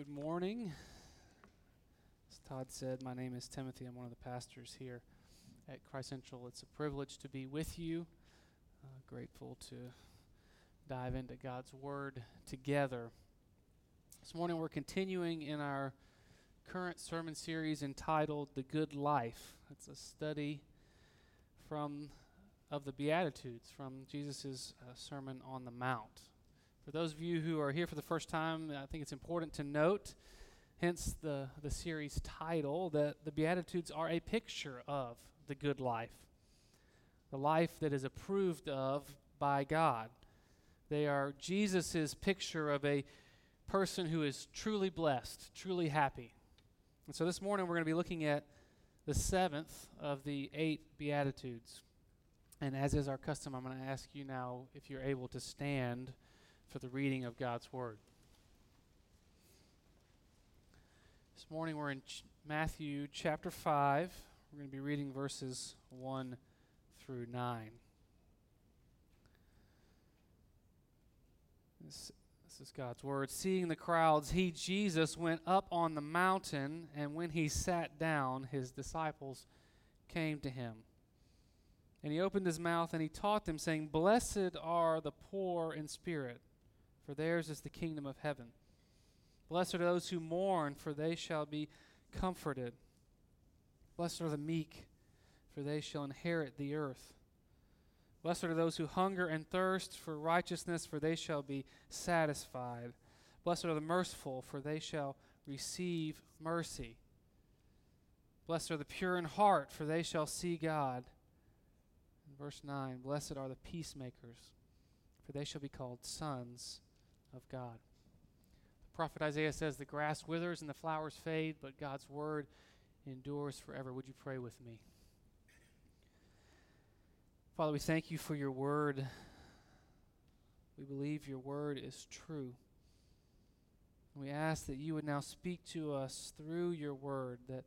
Good morning. As Todd said, my name is Timothy. I'm one of the pastors here at Christ Central. It's a privilege to be with you. Uh, grateful to dive into God's Word together. This morning we're continuing in our current sermon series entitled The Good Life. It's a study from of the Beatitudes from Jesus' uh, Sermon on the Mount. For those of you who are here for the first time, I think it's important to note, hence the, the series title, that the Beatitudes are a picture of the good life, the life that is approved of by God. They are Jesus' picture of a person who is truly blessed, truly happy. And so this morning we're going to be looking at the seventh of the eight Beatitudes. And as is our custom, I'm going to ask you now if you're able to stand for the reading of God's Word. This morning we're in ch- Matthew chapter 5. We're going to be reading verses 1 through 9. This, this is God's Word. Seeing the crowds, he, Jesus, went up on the mountain, and when he sat down, his disciples came to him. And he opened his mouth and he taught them, saying, Blessed are the poor in spirit for theirs is the kingdom of heaven. Blessed are those who mourn, for they shall be comforted. Blessed are the meek, for they shall inherit the earth. Blessed are those who hunger and thirst for righteousness, for they shall be satisfied. Blessed are the merciful, for they shall receive mercy. Blessed are the pure in heart, for they shall see God. verse 9 Blessed are the peacemakers, for they shall be called sons of God. The prophet Isaiah says, The grass withers and the flowers fade, but God's word endures forever. Would you pray with me? Father, we thank you for your word. We believe your word is true. We ask that you would now speak to us through your word, that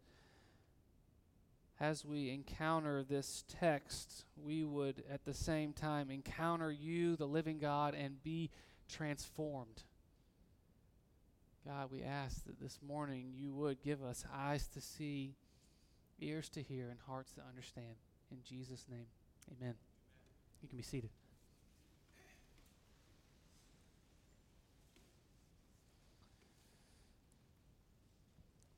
as we encounter this text, we would at the same time encounter you, the living God, and be transformed. God, we ask that this morning you would give us eyes to see, ears to hear, and hearts to understand. In Jesus' name, amen. You can be seated.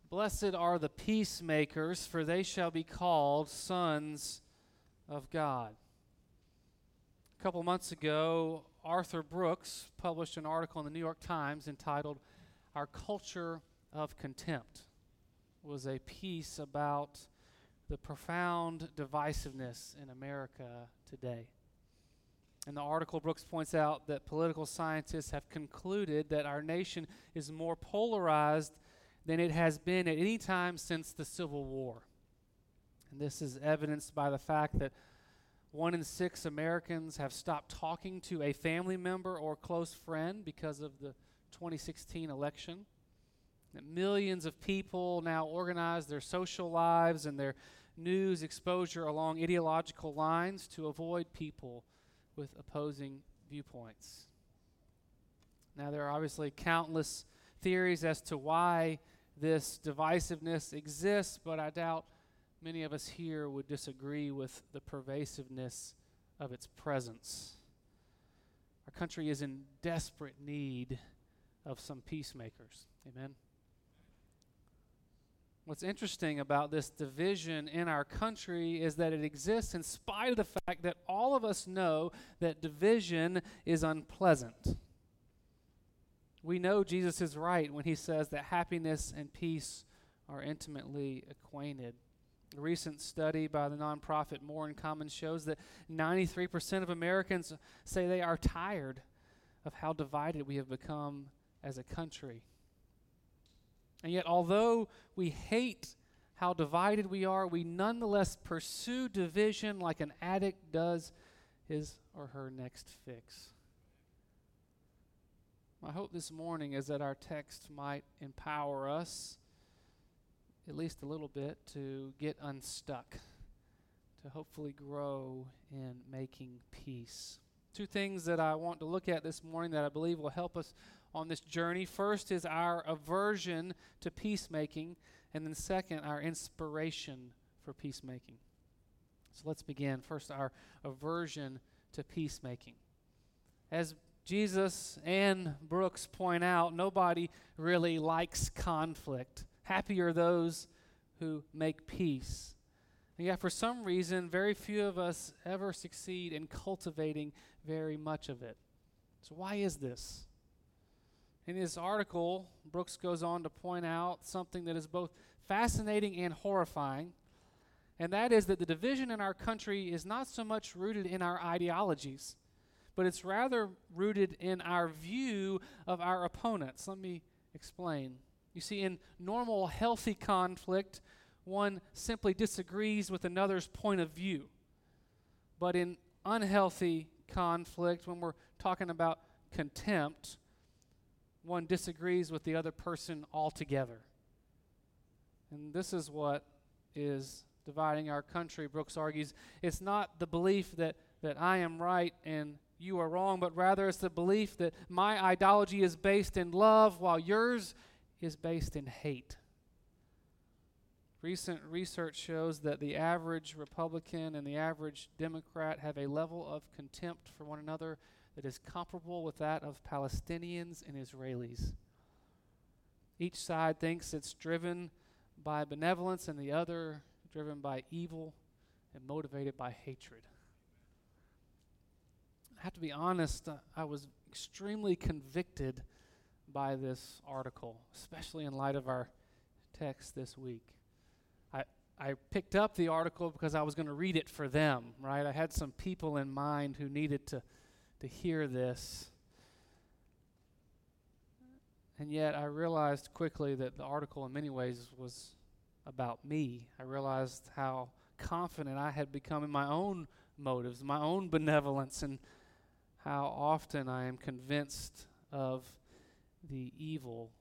Blessed are the peacemakers, for they shall be called sons of God. A couple months ago, Arthur Brooks published an article in the New York Times entitled Our Culture of Contempt. It was a piece about the profound divisiveness in America today. In the article, Brooks points out that political scientists have concluded that our nation is more polarized than it has been at any time since the Civil War. And this is evidenced by the fact that one in six Americans have stopped talking to a family member or close friend because of the 2016 election. Millions of people now organize their social lives and their news exposure along ideological lines to avoid people with opposing viewpoints. Now, there are obviously countless theories as to why this divisiveness exists, but I doubt many of us here would disagree with the pervasiveness of its presence. Our country is in desperate need of some peacemakers. Amen. What's interesting about this division in our country is that it exists in spite of the fact that all of us know that division is unpleasant. We know Jesus is right when he says that happiness and peace are intimately acquainted. A recent study by the nonprofit More in Common shows that 93% of Americans say they are tired of how divided we have become as a country. And yet, although we hate how divided we are, we nonetheless pursue division like an addict does his or her next fix. My hope this morning is that our text might empower us at least a little bit to get unstuck, to hopefully grow in making peace. Two things that I want to look at this morning that I believe will help us on this journey. First is our aversion to peacemaking, and then second, our inspiration for peacemaking. So let's begin. First, our aversion to peacemaking. As Jesus and Brooks point out, nobody really likes conflict. Happy are those who make peace. And yet, for some reason, very few of us ever succeed in cultivating very much of it. So, why is this? In his article, Brooks goes on to point out something that is both fascinating and horrifying, and that is that the division in our country is not so much rooted in our ideologies, but it's rather rooted in our view of our opponents. Let me explain. You see, in normal, healthy conflict, one simply disagrees with another's point of view. But in unhealthy conflict, when we're talking about contempt, one disagrees with the other person altogether. And this is what is dividing our country, Brooks argues. It's not the belief that, that I am right and you are wrong, but rather it's the belief that my ideology is based in love while yours is based in hate. Recent research shows that the average Republican and the average Democrat have a level of contempt for one another that is comparable with that of Palestinians and Israelis. Each side thinks it's driven by benevolence, and the other driven by evil and motivated by hatred. I have to be honest, uh, I was extremely convicted by this article, especially in light of our text this week. I, I picked up the article because I was going to read it for them, right? I had some people in mind who needed to to hear this. And yet, I realized quickly that the article, in many ways, was about me. I realized how confident I had become in my own motives, my own benevolence, and how often I am convinced of the evil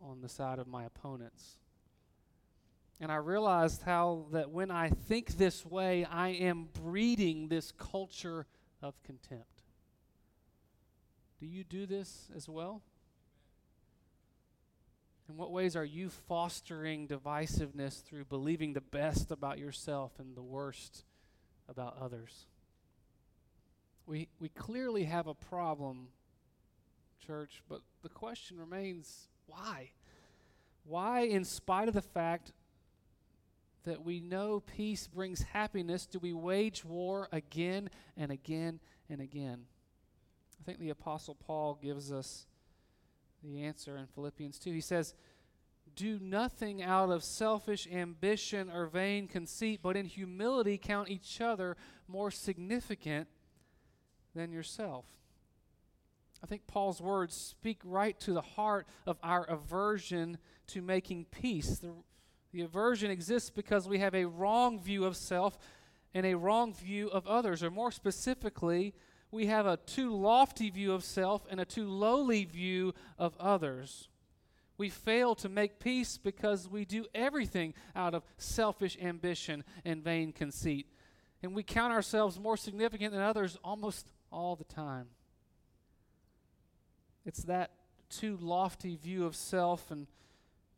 on the side of my opponents. And I realized how that when I think this way, I am breeding this culture of contempt. Do you do this as well? In what ways are you fostering divisiveness through believing the best about yourself and the worst about others? We, we clearly have a problem, church, but the question remains why? Why, in spite of the fact that we know peace brings happiness, do we wage war again and again and again? I think the Apostle Paul gives us the answer in Philippians 2. He says, Do nothing out of selfish ambition or vain conceit, but in humility count each other more significant than yourself. I think Paul's words speak right to the heart of our aversion to making peace. The, the aversion exists because we have a wrong view of self and a wrong view of others, or more specifically, we have a too lofty view of self and a too lowly view of others. We fail to make peace because we do everything out of selfish ambition and vain conceit. And we count ourselves more significant than others almost all the time. It's that too lofty view of self and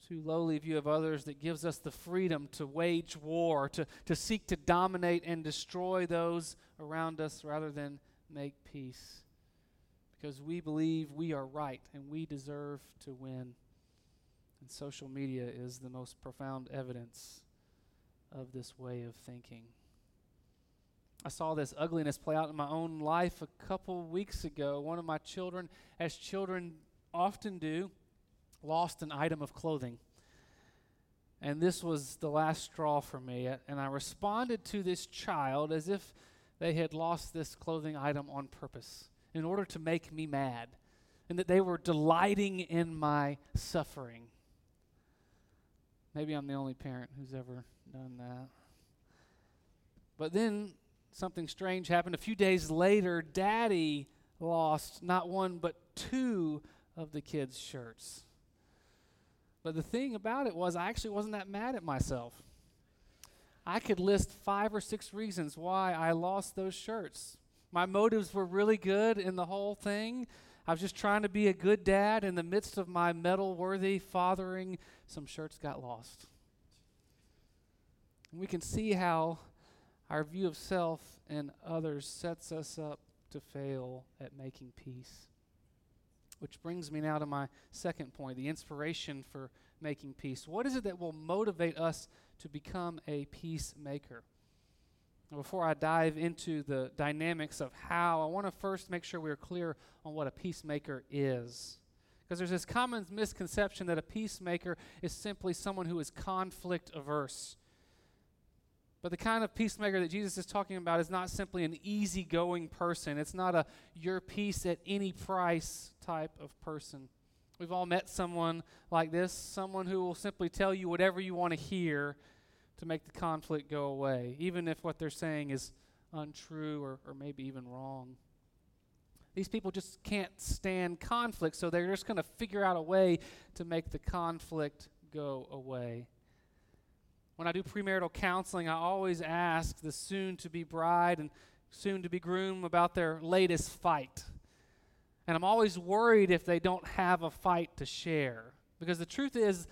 too lowly view of others that gives us the freedom to wage war, to, to seek to dominate and destroy those around us rather than make peace because we believe we are right and we deserve to win. And social media is the most profound evidence of this way of thinking. I saw this ugliness play out in my own life a couple weeks ago. One of my children, as children often do, lost an item of clothing. And this was the last straw for me. And I responded to this child as if they had lost this clothing item on purpose in order to make me mad, and that they were delighting in my suffering. Maybe I'm the only parent who's ever done that. But then something strange happened. A few days later, Daddy lost not one, but two of the kids' shirts. But the thing about it was, I actually wasn't that mad at myself. I could list five or six reasons why I lost those shirts. My motives were really good in the whole thing. I was just trying to be a good dad. In the midst of my medal worthy fathering, some shirts got lost. And we can see how our view of self and others sets us up to fail at making peace. Which brings me now to my second point the inspiration for making peace. What is it that will motivate us to become a peacemaker? before I dive into the dynamics of how, I want to first make sure we're clear on what a peacemaker is. Because there's this common misconception that a peacemaker is simply someone who is conflict averse. But the kind of peacemaker that Jesus is talking about is not simply an easygoing person. It's not a your peace at any price type of person. We've all met someone like this, someone who will simply tell you whatever you want to hear to make the conflict go away, even if what they're saying is untrue or, or maybe even wrong. These people just can't stand conflict, so they're just going to figure out a way to make the conflict go away. When I do premarital counseling, I always ask the soon to be bride and soon to be groom about their latest fight. And I'm always worried if they don't have a fight to share. Because the truth is,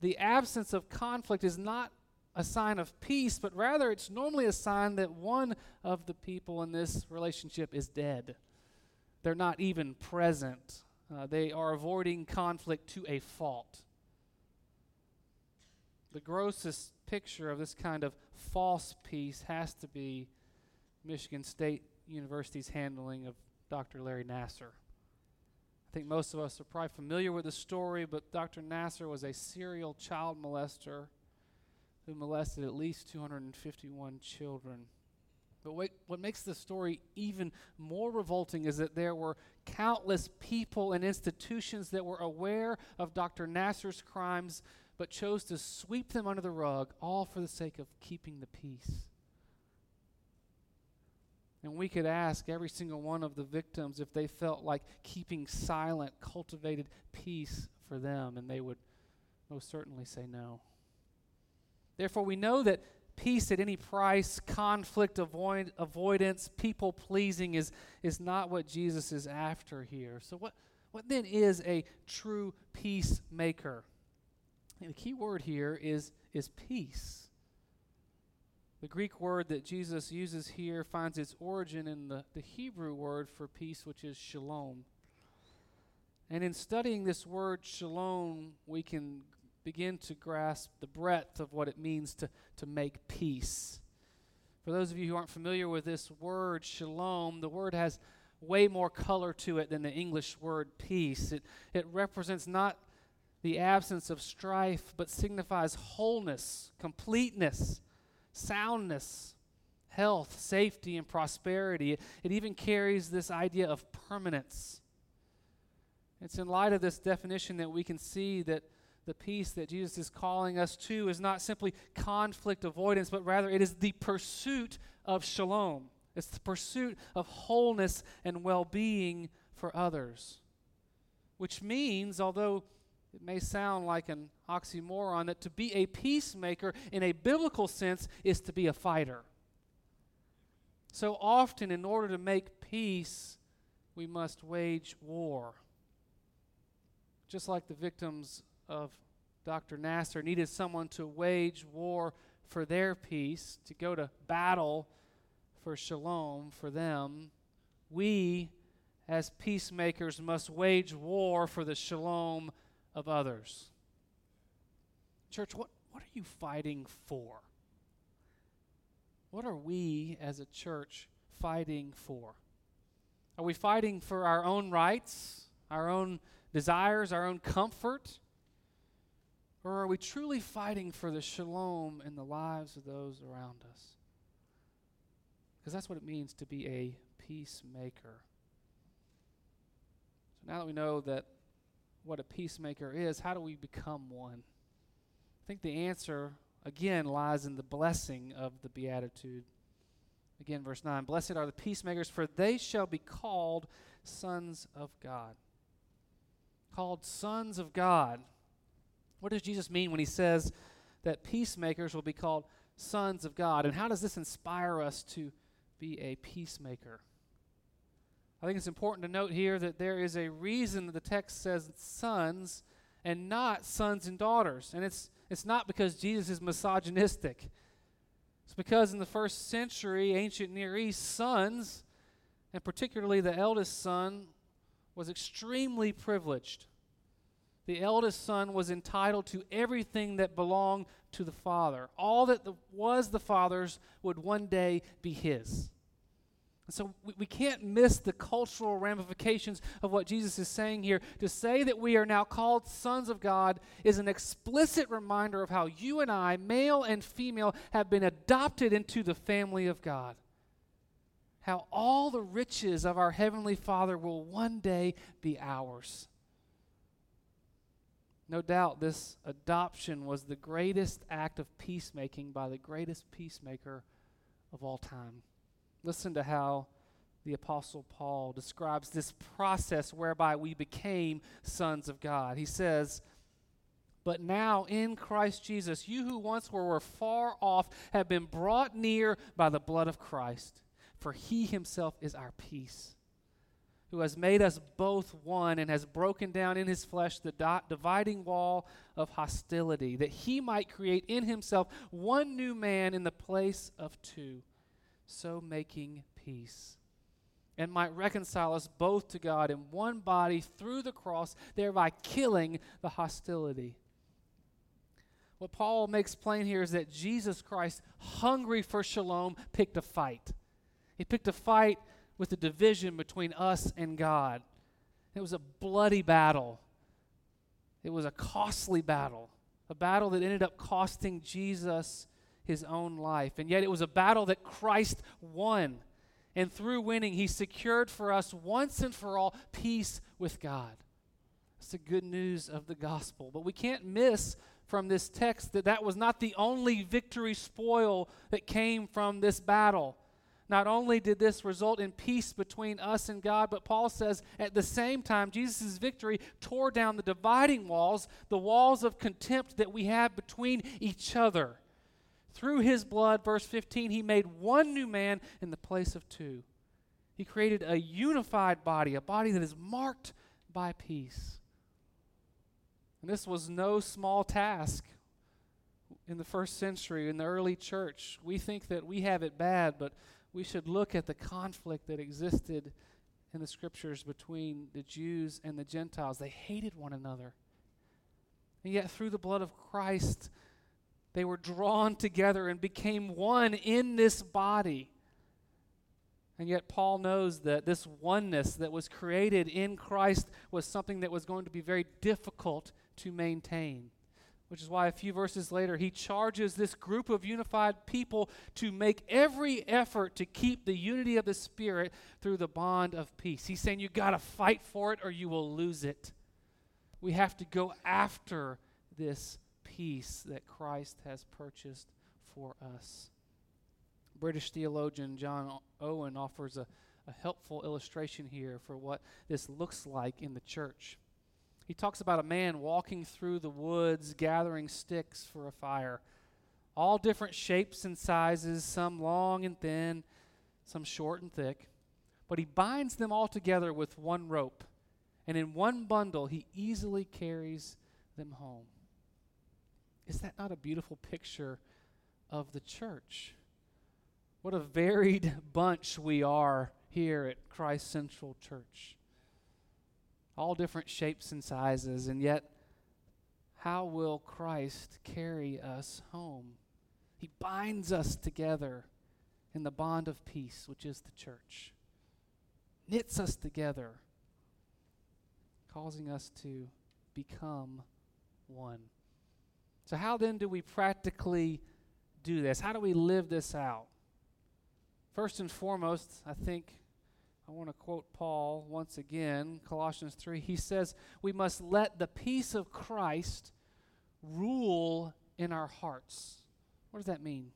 the absence of conflict is not a sign of peace, but rather it's normally a sign that one of the people in this relationship is dead. They're not even present, uh, they are avoiding conflict to a fault. The grossest picture of this kind of false peace has to be Michigan State University's handling of Dr. Larry Nassar. I think most of us are probably familiar with the story, but Dr. Nassar was a serial child molester who molested at least 251 children. But what, what makes the story even more revolting is that there were countless people and institutions that were aware of Dr. Nassar's crimes but chose to sweep them under the rug, all for the sake of keeping the peace. And we could ask every single one of the victims if they felt like keeping silent cultivated peace for them, and they would most certainly say no. Therefore, we know that peace at any price, conflict avoid, avoidance, people pleasing is, is not what Jesus is after here. So, what, what then is a true peacemaker? The key word here is, is peace. The Greek word that Jesus uses here finds its origin in the, the Hebrew word for peace, which is shalom. And in studying this word shalom, we can begin to grasp the breadth of what it means to, to make peace. For those of you who aren't familiar with this word, shalom, the word has way more color to it than the English word peace. It, it represents not the absence of strife, but signifies wholeness, completeness, soundness, health, safety, and prosperity. It, even carries this idea of permanence. It's in light of this definition that we can see that the peace that Jesus is calling us to is not simply conflict avoidance, but rather it is the pursuit of shalom. It's the pursuit of wholeness and well being for others. Which means, although it may sound like an oxymoron that to be a peacemaker in a biblical sense is to be a fighter. So often, in order to make peace, we must wage war. Just like the victims of Dr. Nassar needed someone to wage war for their peace, to go to battle for shalom for them, we as peacemakers must wage war for the shalom of others. Church, what, what are you fighting for? What are we as a church fighting for? Are we fighting for our own rights, our own desires, our own comfort? Or are we truly fighting for the shalom in the lives of those around us? Because that's what it means to be a peacemaker. So now that we know that what a peacemaker is, how do we become one? I think the answer, again, lies in the blessing of the Beatitude. Again, verse 9 Blessed are the peacemakers, for they shall be called sons of God. Called sons of God. What does Jesus mean when he says that peacemakers will be called sons of God? And how does this inspire us to be a peacemaker? I think it's important to note here that there is a reason that the text says sons and not sons and daughters. And it's, it's not because Jesus is misogynistic. It's because in the first century, ancient Near East, sons, and particularly the eldest son, was extremely privileged. The eldest son was entitled to everything that belonged to the father. All that the, was the father's would one day be his. So we, we can't miss the cultural ramifications of what Jesus is saying here. To say that we are now called sons of God is an explicit reminder of how you and I, male and female, have been adopted into the family of God. How all the riches of our Heavenly Father will one day be ours. No doubt this adoption was the greatest act of peacemaking by the greatest peacemaker of all time. Listen to how the Apostle Paul describes this process whereby we became sons of God. He says, But now in Christ Jesus, you who once were, were far off have been brought near by the blood of Christ, for he himself is our peace, who has made us both one and has broken down in his flesh the di- dividing wall of hostility, that he might create in himself one new man in the place of two so making peace, and might reconcile us both to God in one body through the cross, thereby killing the hostility. What Paul makes plain here is that Jesus Christ, hungry for shalom, picked a fight. He picked a fight with the division between us and God. It was a bloody battle. It was a costly battle, a battle that ended up costing Jesus his own life. And yet it was a battle that Christ won. And through winning, he secured for us once and for all peace with God. It's the good news of the gospel. But we can't miss from this text that that was not the only victory spoil that came from this battle. Not only did this result in peace between us and God, but Paul says at the same time, Jesus' victory tore down the dividing walls, the walls of contempt that we have between each other. Through his blood, verse 15, he made one new man in the place of two. He created a unified body, a body that is marked by peace. And this was no small task in the first century, in the early church. We think that we have it bad, but we should look at the conflict that existed in the scriptures between the Jews and the Gentiles. They hated one another. And yet, through the blood of Christ, they were drawn together and became one in this body. And yet, Paul knows that this oneness that was created in Christ was something that was going to be very difficult to maintain. Which is why a few verses later, he charges this group of unified people to make every effort to keep the unity of the Spirit through the bond of peace. He's saying you got to fight for it or you will lose it. We have to go after this peace that Christ has purchased for us. British theologian John Owen offers a, a helpful illustration here for what this looks like in the church. He talks about a man walking through the woods gathering sticks for a fire, all different shapes and sizes, some long and thin, some short and thick. But he binds them all together with one rope, and in one bundle he easily carries them home. Is that not a beautiful picture of the church? What a varied bunch we are here at Christ Central Church. All different shapes and sizes, and yet, how will Christ carry us home? He binds us together in the bond of peace, which is the church, knits us together, causing us to become one. So, how then do we practically do this? How do we live this out? First and foremost, I think I want to quote Paul once again, Colossians 3. He says, We must let the peace of Christ rule in our hearts. What does that mean?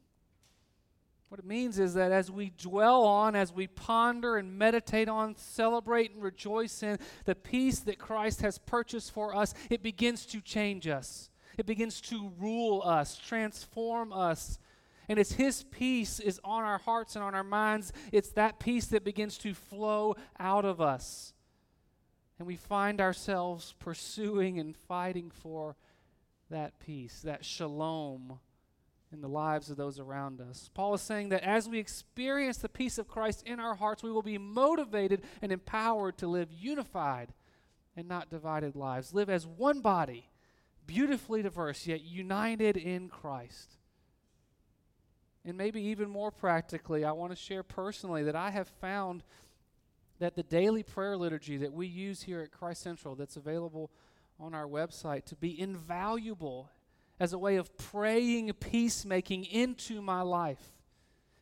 What it means is that as we dwell on, as we ponder and meditate on, celebrate and rejoice in the peace that Christ has purchased for us, it begins to change us. It begins to rule us, transform us. And it's His peace is on our hearts and on our minds. It's that peace that begins to flow out of us. And we find ourselves pursuing and fighting for that peace, that shalom in the lives of those around us. Paul is saying that as we experience the peace of Christ in our hearts, we will be motivated and empowered to live unified and not divided lives, live as one body, beautifully diverse, yet united in Christ. And maybe even more practically, I want to share personally that I have found that the daily prayer liturgy that we use here at Christ Central, that's available on our website, to be invaluable as a way of praying peacemaking into my life.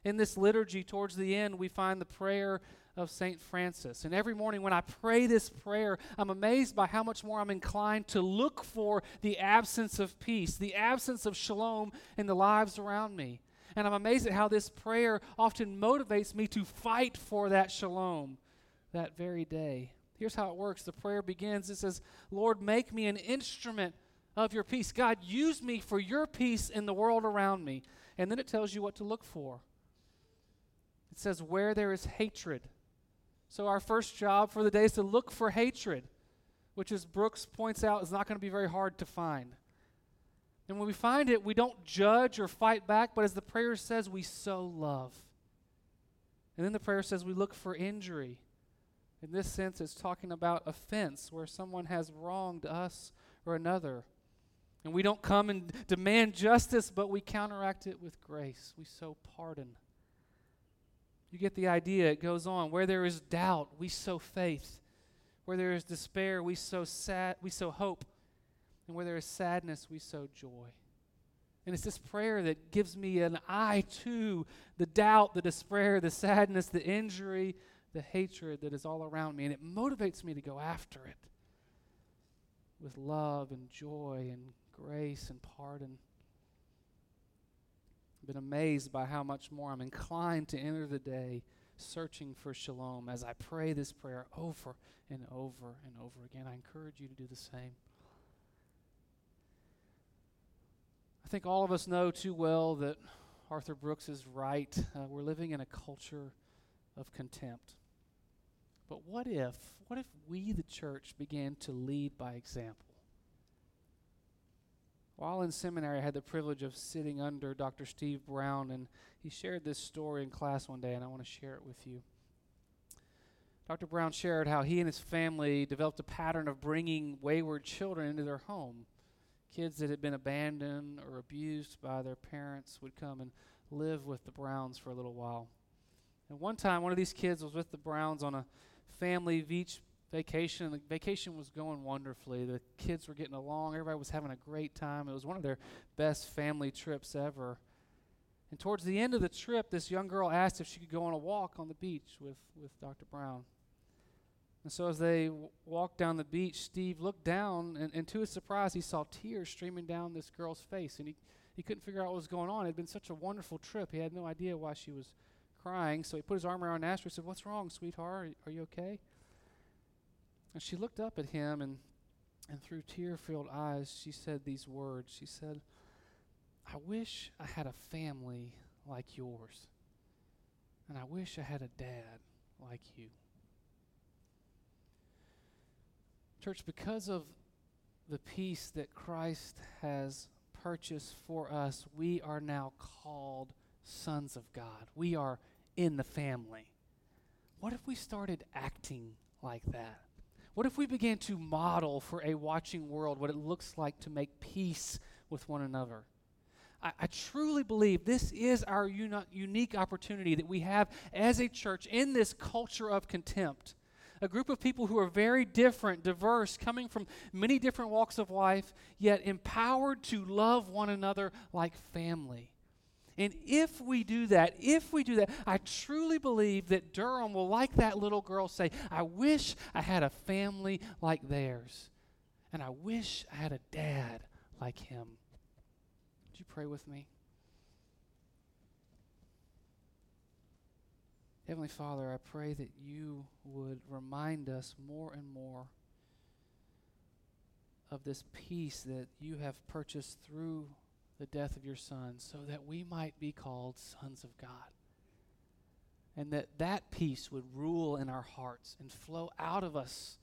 In this liturgy, towards the end, we find the prayer of St. Francis. And every morning when I pray this prayer, I'm amazed by how much more I'm inclined to look for the absence of peace, the absence of shalom in the lives around me. And I'm amazed at how this prayer often motivates me to fight for that shalom that very day. Here's how it works the prayer begins it says, Lord, make me an instrument of your peace. God, use me for your peace in the world around me. And then it tells you what to look for. It says, where there is hatred. So, our first job for the day is to look for hatred, which, as Brooks points out, is not going to be very hard to find. And when we find it, we don't judge or fight back, but as the prayer says, we sow love. And then the prayer says we look for injury. In this sense, it's talking about offense, where someone has wronged us or another. And we don't come and demand justice, but we counteract it with grace. We sow pardon. You get the idea. It goes on. Where there is doubt, we sow faith. Where there is despair, we sow sad, we sow hope. And where there is sadness, we sow joy. And it's this prayer that gives me an eye to the doubt, the despair, the sadness, the injury, the hatred that is all around me. And it motivates me to go after it with love and joy and grace and pardon. Been amazed by how much more I'm inclined to enter the day searching for shalom as I pray this prayer over and over and over again. I encourage you to do the same. I think all of us know too well that Arthur Brooks is right. Uh, we're living in a culture of contempt. But what if, what if we, the church, began to lead by example? While in seminary, I had the privilege of sitting under Dr. Steve Brown, and he shared this story in class one day, and I want to share it with you. Dr. Brown shared how he and his family developed a pattern of bringing wayward children into their home. Kids that had been abandoned or abused by their parents would come and live with the Browns for a little while. And one time, one of these kids was with the Browns on a family beach vacation. The vacation was going wonderfully. The kids were getting along. Everybody was having a great time. It was one of their best family trips ever. And towards the end of the trip, this young girl asked if she could go on a walk on the beach with, with Dr. Brown. And so as they w- walked down the beach, Steve looked down, and, and to his surprise, he saw tears streaming down this girl's face. And he, he couldn't figure out what was going on. It had been such a wonderful trip. He had no idea why she was crying. So he put his arm around her and said, What's wrong, sweetheart? Are, are you okay? And she looked up at him, and, and through tear filled eyes, she said these words. She said, I wish I had a family like yours. And I wish I had a dad like you. Church, because of the peace that Christ has purchased for us, we are now called sons of God. We are in the family. What if we started acting like that? What if we began to model for a watching world what it looks like to make peace with one another? I, I truly believe this is our uni- unique opportunity that we have as a church in this culture of contempt. A group of people who are very different, diverse, coming from many different walks of life, yet empowered to love one another like family. And if we do that, if we do that, I truly believe that Durham will, like that little girl, say, I wish I had a family like theirs. And I wish I had a dad like him. Would you pray with me? Heavenly Father, I pray that you would remind us more and more of this peace that you have purchased through the death of your son so that we might be called sons of God. And that that peace would rule in our hearts and flow out of us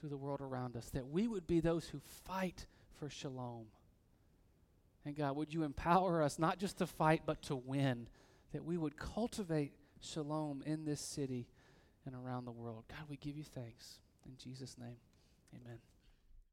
to the world around us. That we would be those who fight for shalom. And God, would you empower us not just to fight, but to win? That we would cultivate shalom in this city and around the world. God, we give you thanks. In Jesus' name, amen.